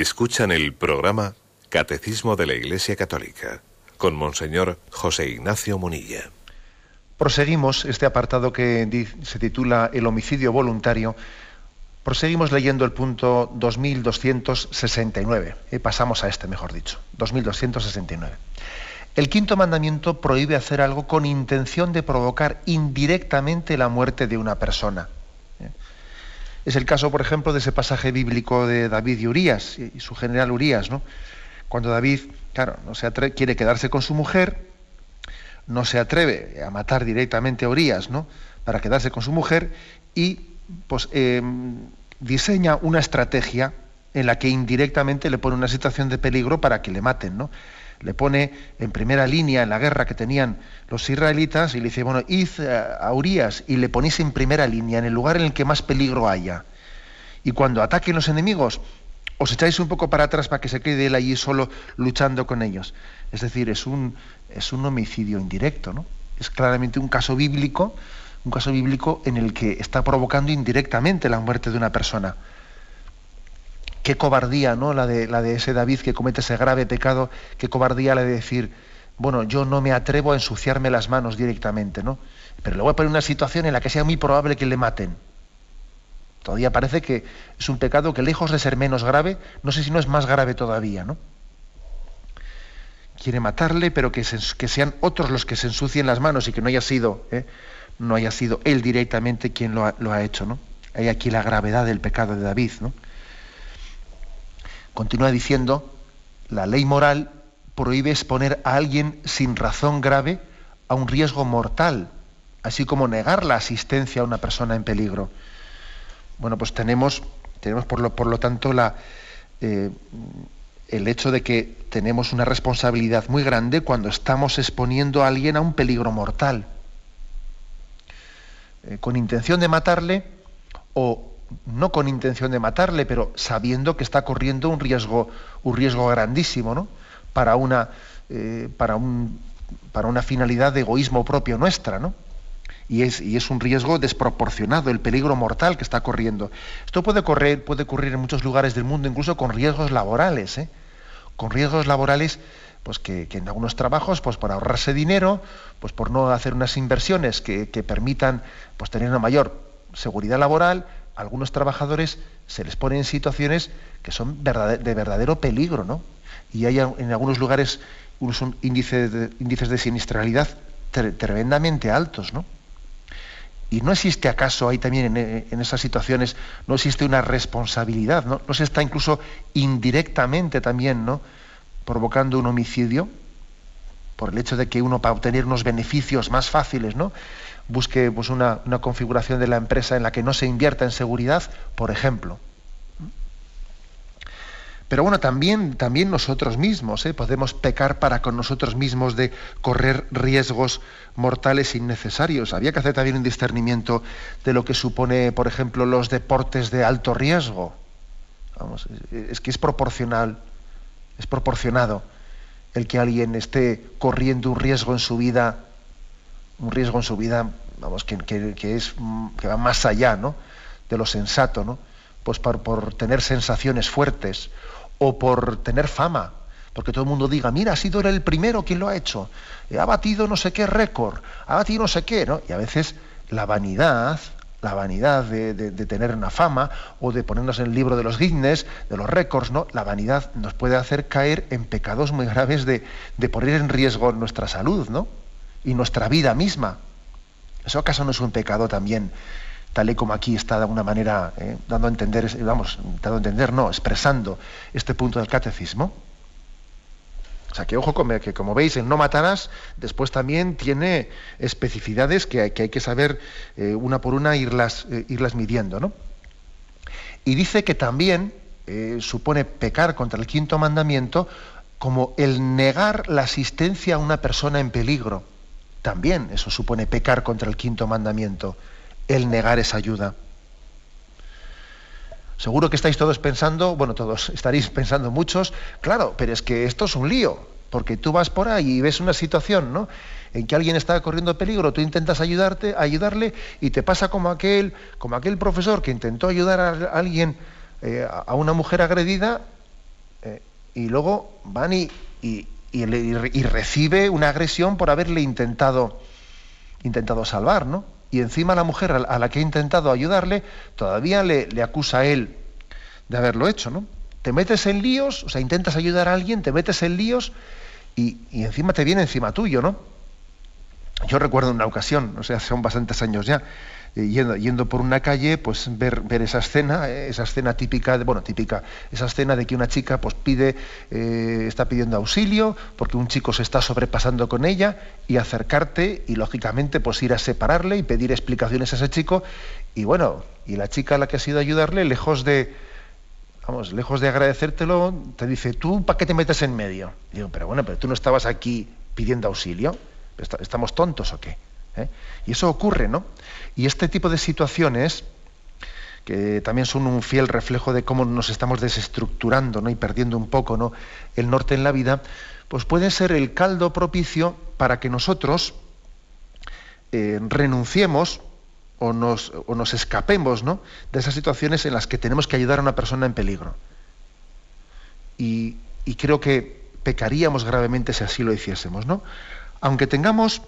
[SPEAKER 2] Escuchan el programa Catecismo de la Iglesia Católica con Monseñor José Ignacio Munilla.
[SPEAKER 1] Proseguimos este apartado que se titula El homicidio voluntario. Proseguimos leyendo el punto 2269. Y pasamos a este, mejor dicho. 2269. El quinto mandamiento prohíbe hacer algo con intención de provocar indirectamente la muerte de una persona. Es el caso, por ejemplo, de ese pasaje bíblico de David y Urias, y su general Urias, ¿no? Cuando David, claro, no se quiere quedarse con su mujer, no se atreve a matar directamente a Urias, ¿no? Para quedarse con su mujer y pues em, diseña una estrategia en la que indirectamente le pone una situación de peligro para que le maten, ¿no? Le pone en primera línea en la guerra que tenían los israelitas y le dice, bueno, id a Urias y le ponéis en primera línea, en el lugar en el que más peligro haya. Y cuando ataquen los enemigos, os echáis un poco para atrás para que se quede él allí solo luchando con ellos. Es decir, es un, es un homicidio indirecto, ¿no? Es claramente un caso bíblico, un caso bíblico en el que está provocando indirectamente la muerte de una persona qué cobardía, ¿no? La de, la de ese David que comete ese grave pecado, qué cobardía la de decir, bueno, yo no me atrevo a ensuciarme las manos directamente, ¿no? Pero le voy a poner una situación en la que sea muy probable que le maten. Todavía parece que es un pecado que lejos de ser menos grave, no sé si no es más grave todavía, ¿no? Quiere matarle, pero que, sean otros los que se ensucien las manos y que no haya sido, ¿eh? no haya sido él directamente quien lo ha, lo ha hecho, ¿no? Hay aquí la gravedad del pecado de David, ¿no? Continúa diciendo, la ley moral prohíbe exponer a alguien sin razón grave a un riesgo mortal, así como negar la asistencia a una persona en peligro. Bueno, pues tenemos Tenemos, por lo, por lo tanto, la, eh, el hecho de que tenemos una responsabilidad muy grande cuando estamos exponiendo a alguien a un peligro mortal. Eh, con intención de matarle o no con intención de matarle, pero sabiendo que está corriendo un riesgo, un riesgo grandísimo, ¿no? Para una, eh, para un, para una finalidad de egoísmo propio nuestra, ¿no? Y es, y es, un riesgo desproporcionado, el peligro mortal que está corriendo. Esto puede, correr, puede ocurrir en muchos lugares del mundo, incluso con riesgos laborales, ¿eh? con riesgos laborales pues que, en algunos trabajos, pues por ahorrarse dinero, pues por no hacer unas inversiones que, permitan pues, tener una mayor seguridad laboral, algunos trabajadores se les pone en situaciones que son de verdadero peligro, ¿no? Y hay en algunos lugares unos índices de, índices de siniestralidad tremendamente altos, ¿no? Y no existe acaso ahí también en, esas situaciones, no existe una responsabilidad, ¿no? No se está incluso indirectamente también, ¿no? Provocando un homicidio por el hecho de que uno para obtener unos beneficios más fáciles, ¿no? Busque pues, una, una configuración de la empresa en la que no se invierta en seguridad, por ejemplo. Pero bueno, también, también nosotros mismos ¿eh? podemos pecar para con nosotros mismos de correr riesgos mortales innecesarios. Había que hacer también un discernimiento de lo que supone, por ejemplo, los deportes de alto riesgo. Vamos, es que es proporcional, es proporcionado el que alguien esté corriendo un riesgo en su vida, un riesgo en su vida, vamos, que, es, que va más allá ¿no? de lo sensato, ¿no? Pues por, por tener sensaciones fuertes o por tener fama, porque todo el mundo diga, mira, ha sido el primero quien lo ha hecho, ha batido no sé qué récord, ha batido no sé qué, ¿no? Y a veces la vanidad, la vanidad de, tener una fama o de ponernos en el libro de los Guinness, de los récords, ¿no? La vanidad nos puede hacer caer en pecados muy graves de, de poner en riesgo nuestra salud, ¿no? Y nuestra vida misma. ¿Eso acaso no es un pecado también tal y como aquí está de alguna manera eh, dando a entender, vamos, dando a entender, no, expresando este punto del catecismo. O sea, que ojo, que como veis, en no matarás, después también tiene especificidades que hay que, saber eh, una por una irlas, eh, irlas midiendo, ¿no? Y dice que también supone pecar contra el quinto mandamiento como el negar la asistencia a una persona en peligro. También eso supone pecar contra el quinto mandamiento el negar esa ayuda. Seguro que estáis todos pensando, bueno, todos estaréis pensando muchos, claro, pero es que esto es un lío, porque tú vas por ahí y ves una situación, ¿no? En que alguien está corriendo peligro, tú intentas ayudarte, ayudarle y te pasa como aquel, como aquel profesor que intentó ayudar a alguien, eh, a una mujer agredida, eh, y luego van y, y, y, recibe una agresión por haberle intentado, intentado salvar, ¿no? y encima la mujer a la que ha intentado ayudarle todavía le, acusa a él de haberlo hecho, ¿no? Te metes en líos, o sea, intentas ayudar a alguien, te metes en líos y, encima te viene encima tuyo, ¿no? Yo recuerdo una ocasión, o sea, son bastantes años ya, yendo, yendo, por una calle, pues ver, ver esa escena, eh, esa escena típica, de, bueno, típica, esa escena de que una chica pues pide, eh, está pidiendo auxilio porque un chico se está sobrepasando con ella y acercarte y lógicamente pues ir a separarle y pedir explicaciones a ese chico y bueno, y la chica a la que has ido a ayudarle, lejos de, vamos, lejos de agradecértelo, te dice, ¿tú para qué te metes en medio? digo, pero bueno, pero tú no estabas aquí pidiendo auxilio, ¿estamos tontos o qué? ¿eh? Y eso ocurre, ¿no? Y este tipo de situaciones, que también son un fiel reflejo de cómo nos estamos desestructurando ¿no? y perdiendo un poco ¿no? el norte en la vida, pues pueden ser el caldo propicio para que nosotros eh, renunciemos o nos, escapemos ¿no? de esas situaciones en las que tenemos que ayudar a una persona en peligro. Y, y creo que pecaríamos gravemente si así lo hiciésemos. ¿no? Aunque tengamos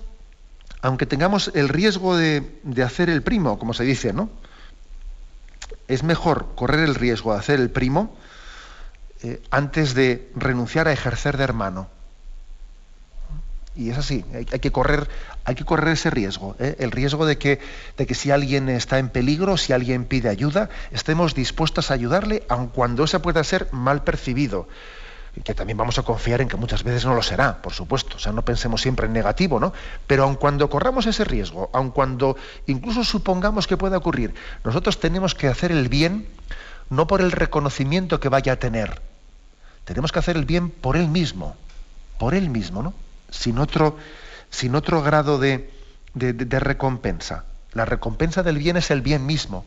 [SPEAKER 1] aunque tengamos el riesgo de, hacer el primo, como se dice, ¿no? Es mejor correr el riesgo de hacer el primo eh, antes de renunciar a ejercer de hermano. Y es así, hay, que, correr, hay que correr ese riesgo, ¿eh? el riesgo de que, de que si alguien está en peligro, si alguien pide ayuda, estemos dispuestos a ayudarle, aun cuando ese pueda ser mal percibido que también vamos a confiar en que muchas veces no lo será, por supuesto. O sea, no pensemos siempre en negativo, ¿no? Pero aun cuando corramos ese riesgo, aun cuando incluso supongamos que pueda ocurrir, nosotros tenemos que hacer el bien no por el reconocimiento que vaya a tener. Tenemos que hacer el bien por él mismo, por él mismo, ¿no? Sin otro, sin otro grado de, de recompensa. La recompensa del bien es el bien mismo.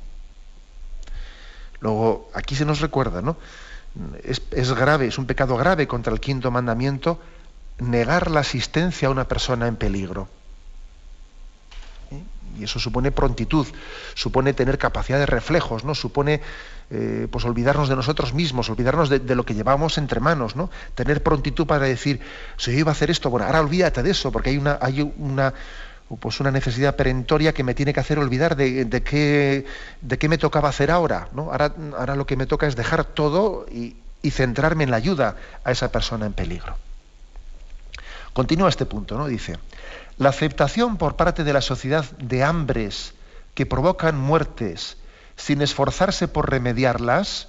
[SPEAKER 1] Luego, aquí se nos recuerda, ¿no? Es, grave, es un pecado grave contra el quinto mandamiento negar la asistencia a una persona en peligro. ¿Eh? Y eso supone prontitud, supone tener capacidad de reflejos, ¿no? Supone eh, pues olvidarnos de nosotros mismos, olvidarnos de, de, lo que llevamos entre manos, ¿no? Tener prontitud para decir, si yo iba a hacer esto, bueno, ahora olvídate de eso, porque hay una, hay una, pues una necesidad perentoria que me tiene que hacer olvidar de, qué, de qué me tocaba hacer ahora. ¿no? ahora. Ahora lo que me toca es dejar todo y, centrarme en la ayuda a esa persona en peligro. Continúa este punto, ¿no? Dice, la aceptación por parte de la sociedad de hambres que provocan muertes sin esforzarse por remediarlas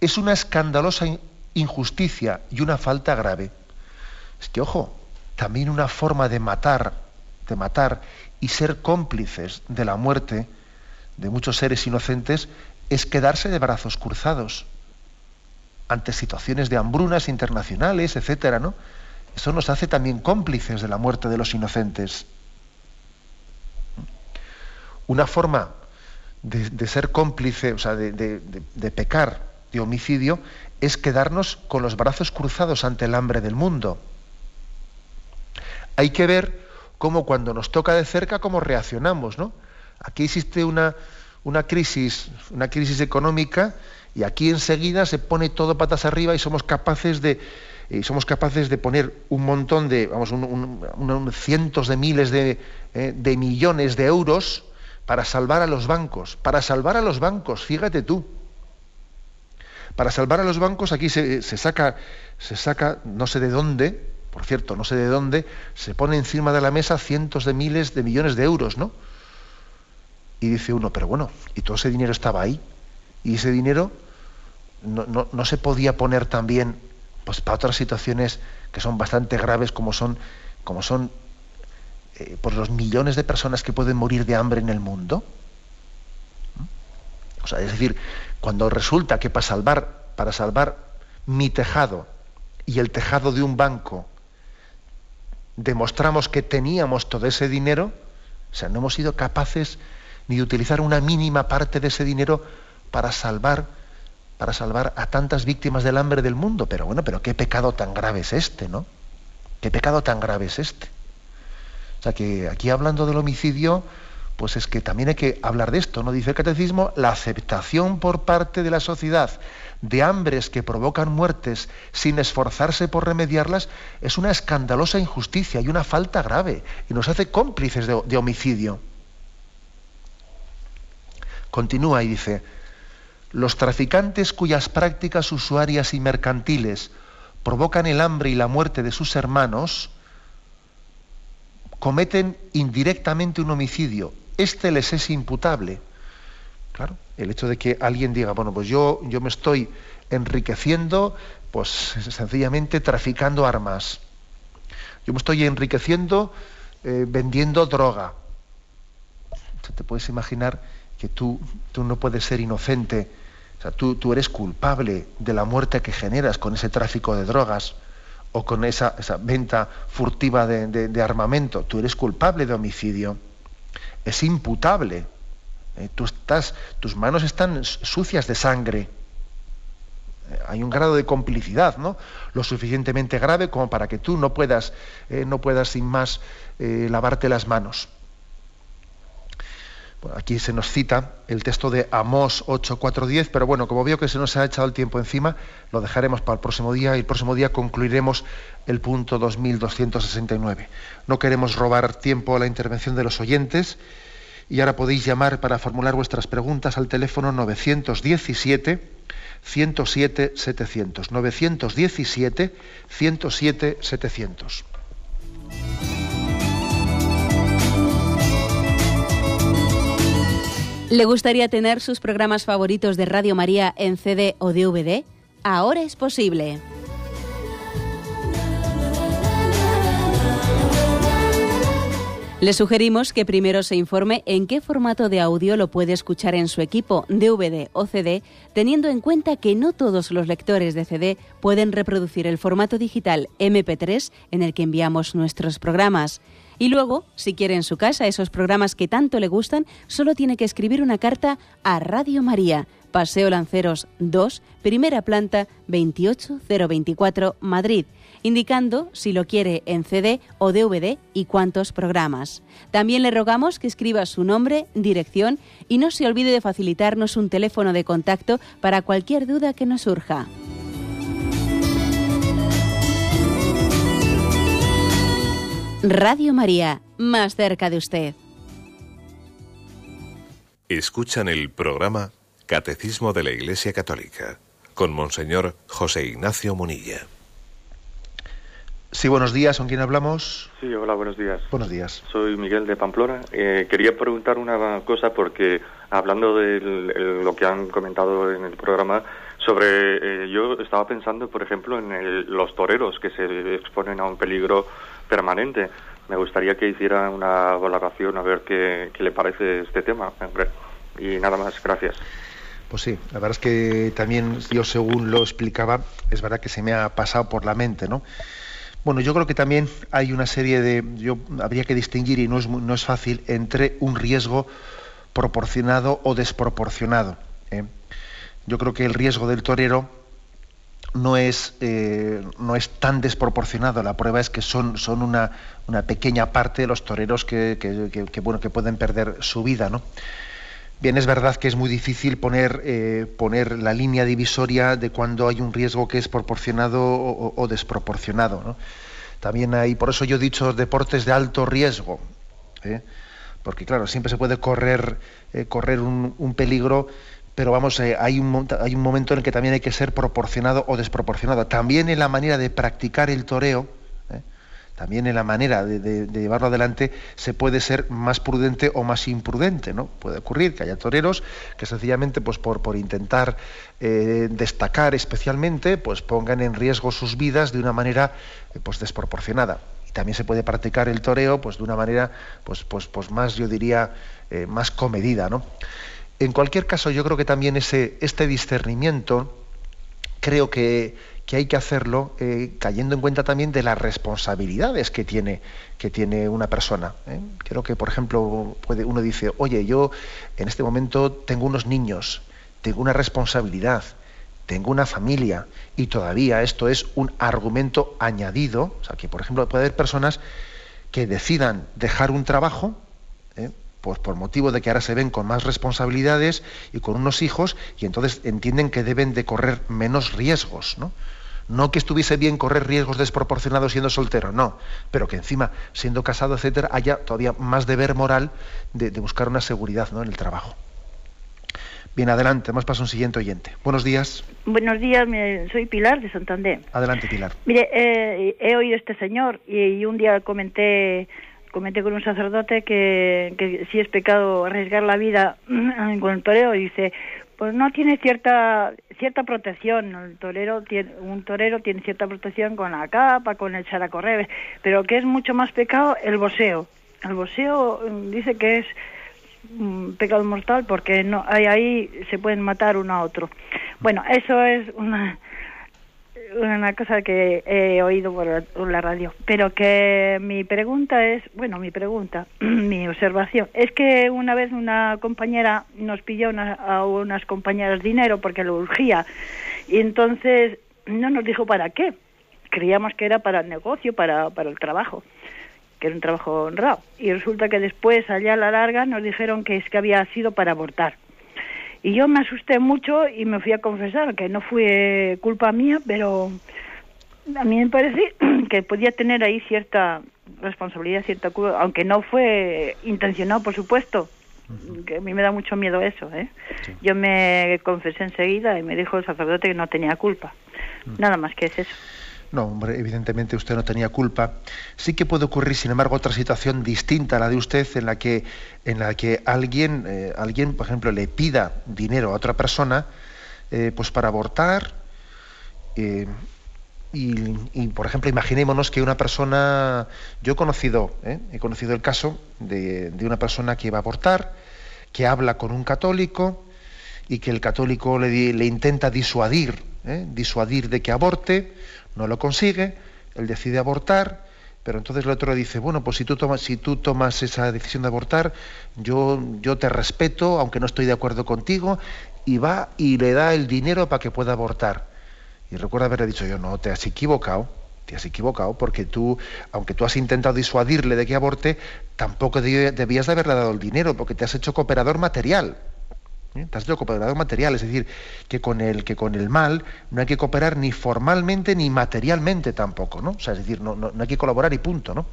[SPEAKER 1] es una escandalosa injusticia y una falta grave. Es que, ojo, también una forma de matar de matar y ser cómplices de la muerte de muchos seres inocentes es quedarse de brazos cruzados ante situaciones de hambrunas internacionales, etcétera, ¿no? Eso nos hace también cómplices de la muerte de los inocentes. Una forma de, ser cómplice, o sea, de, de pecar de homicidio, es quedarnos con los brazos cruzados ante el hambre del mundo. Hay que ver cómo cuando nos toca de cerca, cómo reaccionamos, ¿no? Aquí existe una, una crisis, una crisis económica, y aquí enseguida se pone todo patas arriba y somos capaces de, somos capaces de poner un montón de, vamos, cientos de miles de, eh, de, millones de euros para salvar a los bancos, para salvar a los bancos, fíjate tú. Para salvar a los bancos aquí se, se saca, se saca, no sé de dónde, por cierto, no sé de dónde, se pone encima de la mesa cientos de miles de millones de euros, ¿no? Y dice uno, pero bueno, y todo ese dinero estaba ahí. Y ese dinero no, se podía poner también pues, para otras situaciones que son bastante graves, como son, como son eh, por los millones de personas que pueden morir de hambre en el mundo. O sea, es decir, cuando resulta que para salvar, para salvar mi tejado y el tejado de un banco demostramos que teníamos todo ese dinero, o sea, no hemos sido capaces ni de utilizar una mínima parte de ese dinero para salvar para salvar a tantas víctimas del hambre del mundo, pero bueno, pero qué pecado tan grave es este, ¿no? ¿Qué pecado tan grave es este? O sea que aquí hablando del homicidio, pues es que también hay que hablar de esto, ¿no? Dice el catecismo, la aceptación por parte de la sociedad de hambres que provocan muertes sin esforzarse por remediarlas es una escandalosa injusticia y una falta grave y nos hace cómplices de, homicidio. Continúa y dice, los traficantes cuyas prácticas usuarias y mercantiles provocan el hambre y la muerte de sus hermanos, cometen indirectamente un homicidio. Este les es imputable. Claro, el hecho de que alguien diga, bueno, pues yo, yo me estoy enriqueciendo, pues sencillamente traficando armas. Yo me estoy enriqueciendo eh, vendiendo droga. te puedes imaginar que tú, tú no puedes ser inocente. O sea, tú, tú, eres culpable de la muerte que generas con ese tráfico de drogas o con esa, esa venta furtiva de, de armamento. Tú eres culpable de homicidio. Es imputable eh, tú estás, tus manos están sucias de sangre. Eh, hay un grado de complicidad, ¿no? Lo suficientemente grave como para que tú no puedas, eh, no puedas sin más lavarte las manos. Aquí se nos cita el texto de Amós 8.4.10, pero bueno, como veo que se nos ha echado el tiempo encima, lo dejaremos para el próximo día y el próximo día concluiremos el punto 2269. No queremos robar tiempo a la intervención de los oyentes y ahora podéis llamar para formular vuestras preguntas al teléfono 917 107 700. 917 107 700.
[SPEAKER 3] ¿Le gustaría tener sus programas favoritos de Radio María en CD o DVD? Ahora es posible. Le sugerimos que primero se informe en qué formato de audio lo puede escuchar en su equipo, DVD o CD, teniendo en cuenta que no todos los lectores de CD pueden reproducir el formato digital MP3 en el que enviamos nuestros programas. Y luego, si quiere en su casa esos programas que tanto le gustan, solo tiene que escribir una carta a Radio María, Paseo Lanceros 2, primera planta 28024, Madrid, indicando si lo quiere en CD o DVD y cuántos programas. También le rogamos que escriba su nombre, dirección y no se olvide de facilitarnos un teléfono de contacto para cualquier duda que nos surja. Radio María, más cerca de usted.
[SPEAKER 2] Escuchan el programa Catecismo de la Iglesia Católica con Monseñor José Ignacio Munilla.
[SPEAKER 1] Sí, buenos días. ¿Con quién hablamos?
[SPEAKER 4] Sí, hola, buenos días.
[SPEAKER 1] Buenos días.
[SPEAKER 4] Soy Miguel de Pamplona. Eh, quería preguntar una cosa porque hablando de lo que han comentado en el programa sobre, eh, yo estaba pensando, por ejemplo, en los toreros que se exponen a un peligro permanente. Me gustaría que hiciera una valoración a ver qué, le parece este tema. Y nada más, gracias.
[SPEAKER 1] Pues sí, la verdad es que también yo según lo explicaba, es verdad que se me ha pasado por la mente, ¿no? Bueno, yo creo que también hay una serie de, yo habría que distinguir y no es, no es fácil entre un riesgo proporcionado o desproporcionado. ¿eh? Yo creo que el riesgo del torero no es, eh, no es tan desproporcionado. La prueba es que son, son una, una pequeña parte de los toreros que, que, bueno, que pueden perder su vida. ¿no? Bien, es verdad que es muy difícil poner, eh, poner la línea divisoria de cuando hay un riesgo que es proporcionado o, desproporcionado. ¿no? También hay, por eso yo he dicho deportes de alto riesgo. ¿eh? Porque claro, siempre se puede correr, correr un peligro pero vamos, eh, hay, un, momento en el que también hay que ser proporcionado o desproporcionado. También en la manera de practicar el toreo, ¿eh? también en la manera de, llevarlo adelante, se puede ser más prudente o más imprudente. ¿no? Puede ocurrir que haya toreros que sencillamente, pues por, intentar eh, destacar especialmente, pues pongan en riesgo sus vidas de una manera pues desproporcionada. Y también se puede practicar el toreo pues de una manera pues, pues, pues más, yo diría, más comedida. ¿no? En cualquier caso, yo creo que también ese, este discernimiento, creo que, hay que hacerlo eh, cayendo en cuenta también de las responsabilidades que tiene, que tiene una persona. ¿eh? Creo que, por ejemplo, puede, uno dice, oye, yo en este momento tengo unos niños, tengo una responsabilidad, tengo una familia, y todavía esto es un argumento añadido. O sea, que, por ejemplo, puede haber personas que decidan dejar un trabajo, ¿eh? Pues por motivo de que ahora se ven con más responsabilidades y con unos hijos y entonces entienden que deben de correr menos riesgos, ¿no? No que estuviese bien correr riesgos desproporcionados siendo soltero, no, pero que encima, siendo casado, etcétera, haya todavía más deber moral de, buscar una seguridad ¿no? en el trabajo. Bien, adelante, más paso un siguiente oyente. Buenos días.
[SPEAKER 5] Buenos días, soy Pilar de Santander.
[SPEAKER 1] Adelante, Pilar.
[SPEAKER 5] Mire, eh, he oído este señor y un día comenté comenté con un sacerdote que, si es pecado arriesgar la vida con el torero, dice, pues no tiene cierta cierta protección. El torero tiene, un torero tiene cierta protección con la capa, con el characorrebe, pero que es mucho más pecado el boseo. El boseo mm, dice que es mm, pecado mortal porque no hay ahí se pueden matar uno a otro. Bueno, eso es una una cosa que he oído por la radio, pero que mi pregunta es, bueno, mi pregunta, mi observación, es que una vez una compañera nos pidió a unas compañeras dinero porque lo urgía y entonces no nos dijo para qué. Creíamos que era para el negocio, para, para el trabajo, que era un trabajo honrado. Y resulta que después, allá a la larga, nos dijeron que es que había sido para abortar. Y yo me asusté mucho y me fui a confesar que no fue culpa mía, pero a mí me parece que podía tener ahí cierta responsabilidad, cierta culpa, aunque no fue intencionado, por supuesto. Que a mí me da mucho miedo eso, ¿eh? Yo me confesé enseguida y me dijo el sacerdote que no tenía culpa. Nada más que es eso.
[SPEAKER 1] No, hombre, evidentemente usted no tenía culpa. Sí que puede ocurrir, sin embargo, otra situación distinta a la de usted, en la que, en la que alguien, eh, alguien, por ejemplo, le pida dinero a otra persona, eh, pues para abortar, eh, y, por ejemplo, imaginémonos que una persona, yo he conocido, he conocido el caso de, una persona que iba a abortar, que habla con un católico y que el católico le intenta disuadir, ¿eh? disuadir de que aborte, no lo consigue, él decide abortar, pero entonces el otro le dice, bueno, pues si tú tomas, esa decisión de abortar, yo, yo te respeto, aunque no estoy de acuerdo contigo, y va y le da el dinero para que pueda abortar. Y recuerda haberle dicho yo, no, te has equivocado, te has equivocado, porque tú, aunque tú has intentado disuadirle de que aborte, tampoco debías de haberle dado el dinero, porque te has hecho cooperador material. ¿Eh? Hecho cooperador material, es decir, que con el, que con el mal no hay que cooperar ni formalmente ni materialmente tampoco, ¿no? O sea, es decir, no, no, no hay que colaborar y punto, ¿no?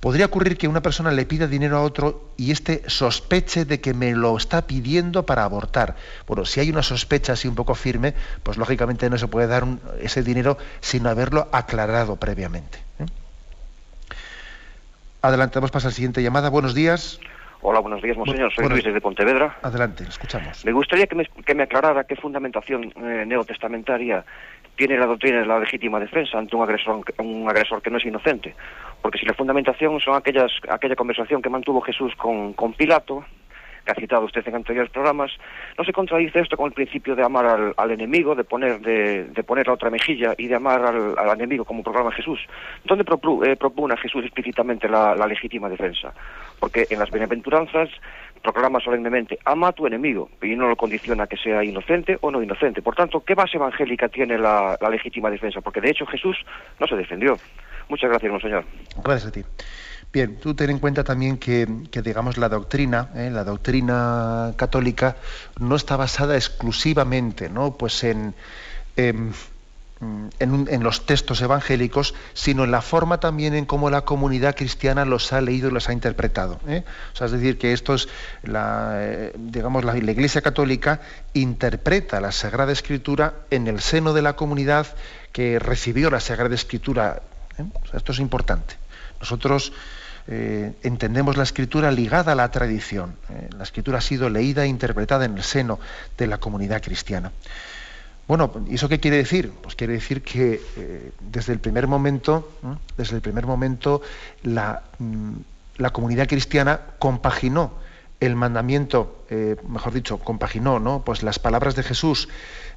[SPEAKER 1] Podría ocurrir que una persona le pida dinero a otro y éste sospeche de que me lo está pidiendo para abortar. Bueno, si hay una sospecha así un poco firme, pues lógicamente no se puede dar ese dinero sin haberlo aclarado previamente. ¿eh? Adelante, vamos a pasar a la siguiente llamada. Buenos días.
[SPEAKER 6] Hola, buenos días, monseñor. Soy Luis desde Pontevedra.
[SPEAKER 1] Adelante, escuchamos.
[SPEAKER 6] Me gustaría que me, aclarara qué fundamentación eh, neotestamentaria tiene la doctrina de la legítima defensa ante un agresor, un agresor que no es inocente. Porque si la fundamentación son aquellas, aquella conversación que mantuvo Jesús con, con Pilato, que ha citado usted en anteriores programas, ¿no se contradice esto con el principio de amar al, al enemigo, de poner, de, de, poner la otra mejilla y de amar al, al enemigo como programa Jesús? ¿Dónde eh, propone Jesús explícitamente la, la legítima defensa? Porque en las bienaventuranzas proclama solemnemente, ama a tu enemigo, y no lo condiciona que sea inocente o no inocente. Por tanto, ¿qué base evangélica tiene la, legítima defensa? Porque de hecho Jesús no se defendió. Muchas gracias, monseñor.
[SPEAKER 1] Gracias a ti. Bien, tú ten en cuenta también que, digamos, la doctrina, ¿eh? la doctrina católica, no está basada exclusivamente, ¿no? Pues en, en, los textos evangélicos, sino en la forma también en cómo la comunidad cristiana los ha leído y los ha interpretado. ¿eh? O sea, es decir, que esto es la, eh, digamos, la, Iglesia católica interpreta la Sagrada Escritura en el seno de la comunidad que recibió la Sagrada Escritura. esto es importante. Nosotros eh, entendemos la escritura ligada a la tradición. Eh, la escritura ha sido leída e interpretada en el seno de la comunidad cristiana. Bueno, ¿y eso qué quiere decir? Pues quiere decir que eh, desde el primer momento, desde el primer momento, la, mm, la, comunidad cristiana compaginó el mandamiento, mejor dicho, compaginó, ¿no? Pues las palabras de Jesús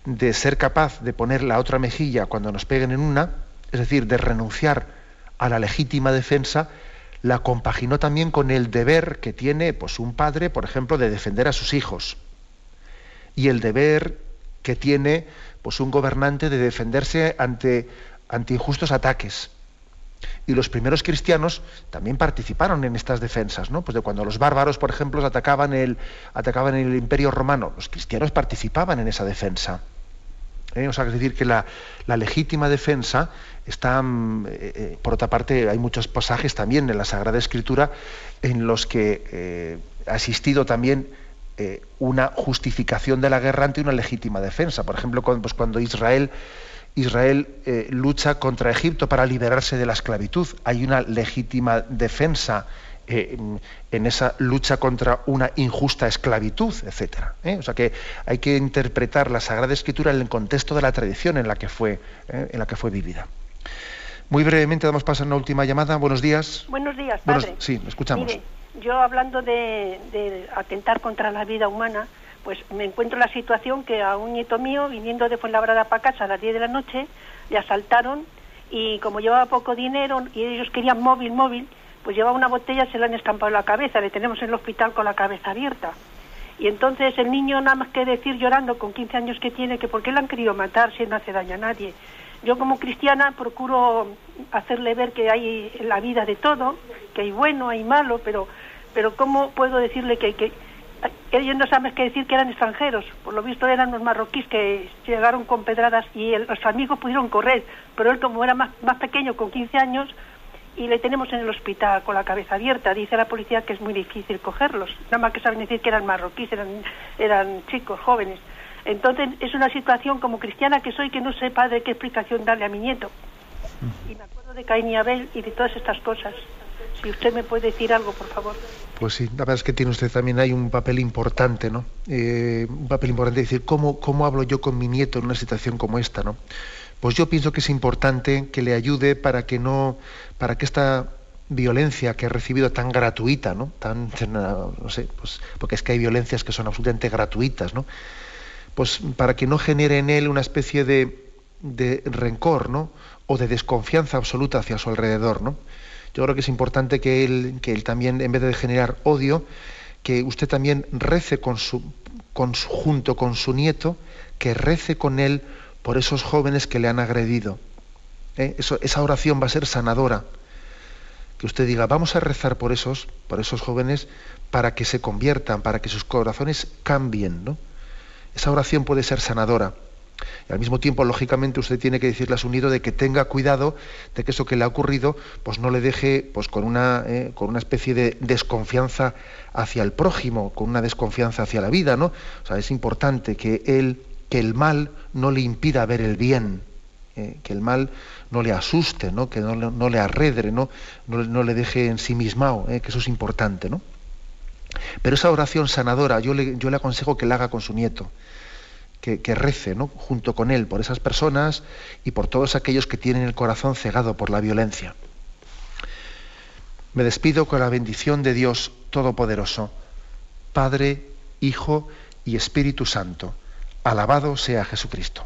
[SPEAKER 1] de ser capaz de poner la otra mejilla cuando nos peguen en una, es decir, de renunciar a la legítima defensa, la compaginó también con el deber que tiene pues, un padre, por ejemplo, de defender a sus hijos. Y el deber que tiene pues, un gobernante de defenderse ante, injustos ataques. Y los primeros cristianos también participaron en estas defensas, ¿no? Pues de cuando los bárbaros, por ejemplo, atacaban el, atacaban el imperio romano, los cristianos participaban en esa defensa. ¿eh? O es decir, que la, legítima defensa está, mm, eh, eh, por otra parte, hay muchos pasajes también en la Sagrada Escritura en los que ha existido también una justificación de la guerra ante una legítima defensa. Por ejemplo, cuando, pues cuando Israel, Israel lucha contra Egipto para liberarse de la esclavitud, hay una legítima defensa eh, en, esa lucha contra una injusta esclavitud, etcétera. ¿eh? O sea que hay que interpretar la Sagrada Escritura en el contexto de la tradición en la que fue, ¿eh? en la que fue vivida. Muy brevemente damos paso a una última llamada. Buenos días.
[SPEAKER 7] Buenos días, padre.
[SPEAKER 1] sí, escuchamos.
[SPEAKER 7] Mire, yo hablando de, de, atentar contra la vida humana, pues me encuentro la situación que a un nieto mío, viniendo de Fuenlabrada para casa a las 10 de la noche, le asaltaron y como llevaba poco dinero y ellos querían móvil, móvil, pues llevaba una botella, se le han estampado la cabeza, le tenemos en el hospital con la cabeza abierta. Y entonces el niño nada más que decir llorando con 15 años que tiene que por qué le han querido matar si no hace daño a nadie. Yo como cristiana procuro hacerle ver que hay la vida de todo, que hay bueno, hay malo, pero pero cómo puedo decirle que, que ellos no saben qué decir que eran extranjeros. Por lo visto eran los marroquíes que llegaron con pedradas y los amigos pudieron correr, pero él como era más, más pequeño, con 15 años, y le tenemos en el hospital con la cabeza abierta. Dice la policía que es muy difícil cogerlos. Nada más que saben decir que eran marroquíes, eran, eran chicos, jóvenes. Entonces es una situación como cristiana que soy que no sé padre qué explicación darle a mi nieto. Y me acuerdo de Caín y Abel y de todas estas cosas. Si usted me puede decir algo, por favor.
[SPEAKER 1] Pues sí, la verdad es que tiene usted también hay un papel importante, ¿no? Eh, un papel importante, decir, ¿cómo, ¿cómo hablo yo con mi nieto en una situación como esta, ¿no? pues yo pienso que es importante que le ayude para que no, para que esta violencia que ha recibido tan gratuita, ¿no? Tan, no sé, pues, porque es que hay violencias que son absolutamente gratuitas, ¿no? Pues para que no genere en él una especie de, de rencor, ¿no? O de desconfianza absoluta hacia su alrededor, ¿no? Yo creo que es importante que él, también, en vez de generar odio, que usted también rece con su, con su, junto con su nieto, que rece con él por esos jóvenes que le han agredido. ¿Eh? Esa oración va a ser sanadora que usted diga, vamos a rezar por esos, por esos jóvenes, para que se conviertan, para que sus corazones cambien, ¿no? Esa oración puede ser sanadora. Y al mismo tiempo, lógicamente, usted tiene que decirle a su nido de que tenga cuidado de que eso que le ha ocurrido, pues no le deje pues, con, una, eh, con una especie de desconfianza hacia el prójimo, con una desconfianza hacia la vida, ¿no? O sea, es importante que él, que el mal no le impida ver el bien, eh, que el mal no le asuste, ¿no? que no, le arredre, ¿no? no, le deje ensimismado, ¿eh? que eso es importante. ¿no? Pero esa oración sanadora yo le, yo le aconsejo que la haga con su nieto, que, rece ¿no? junto con él por esas personas y por todos aquellos que tienen el corazón cegado por la violencia. Me despido con la bendición de Dios Todopoderoso, Padre, Hijo y Espíritu Santo. Alabado sea Jesucristo.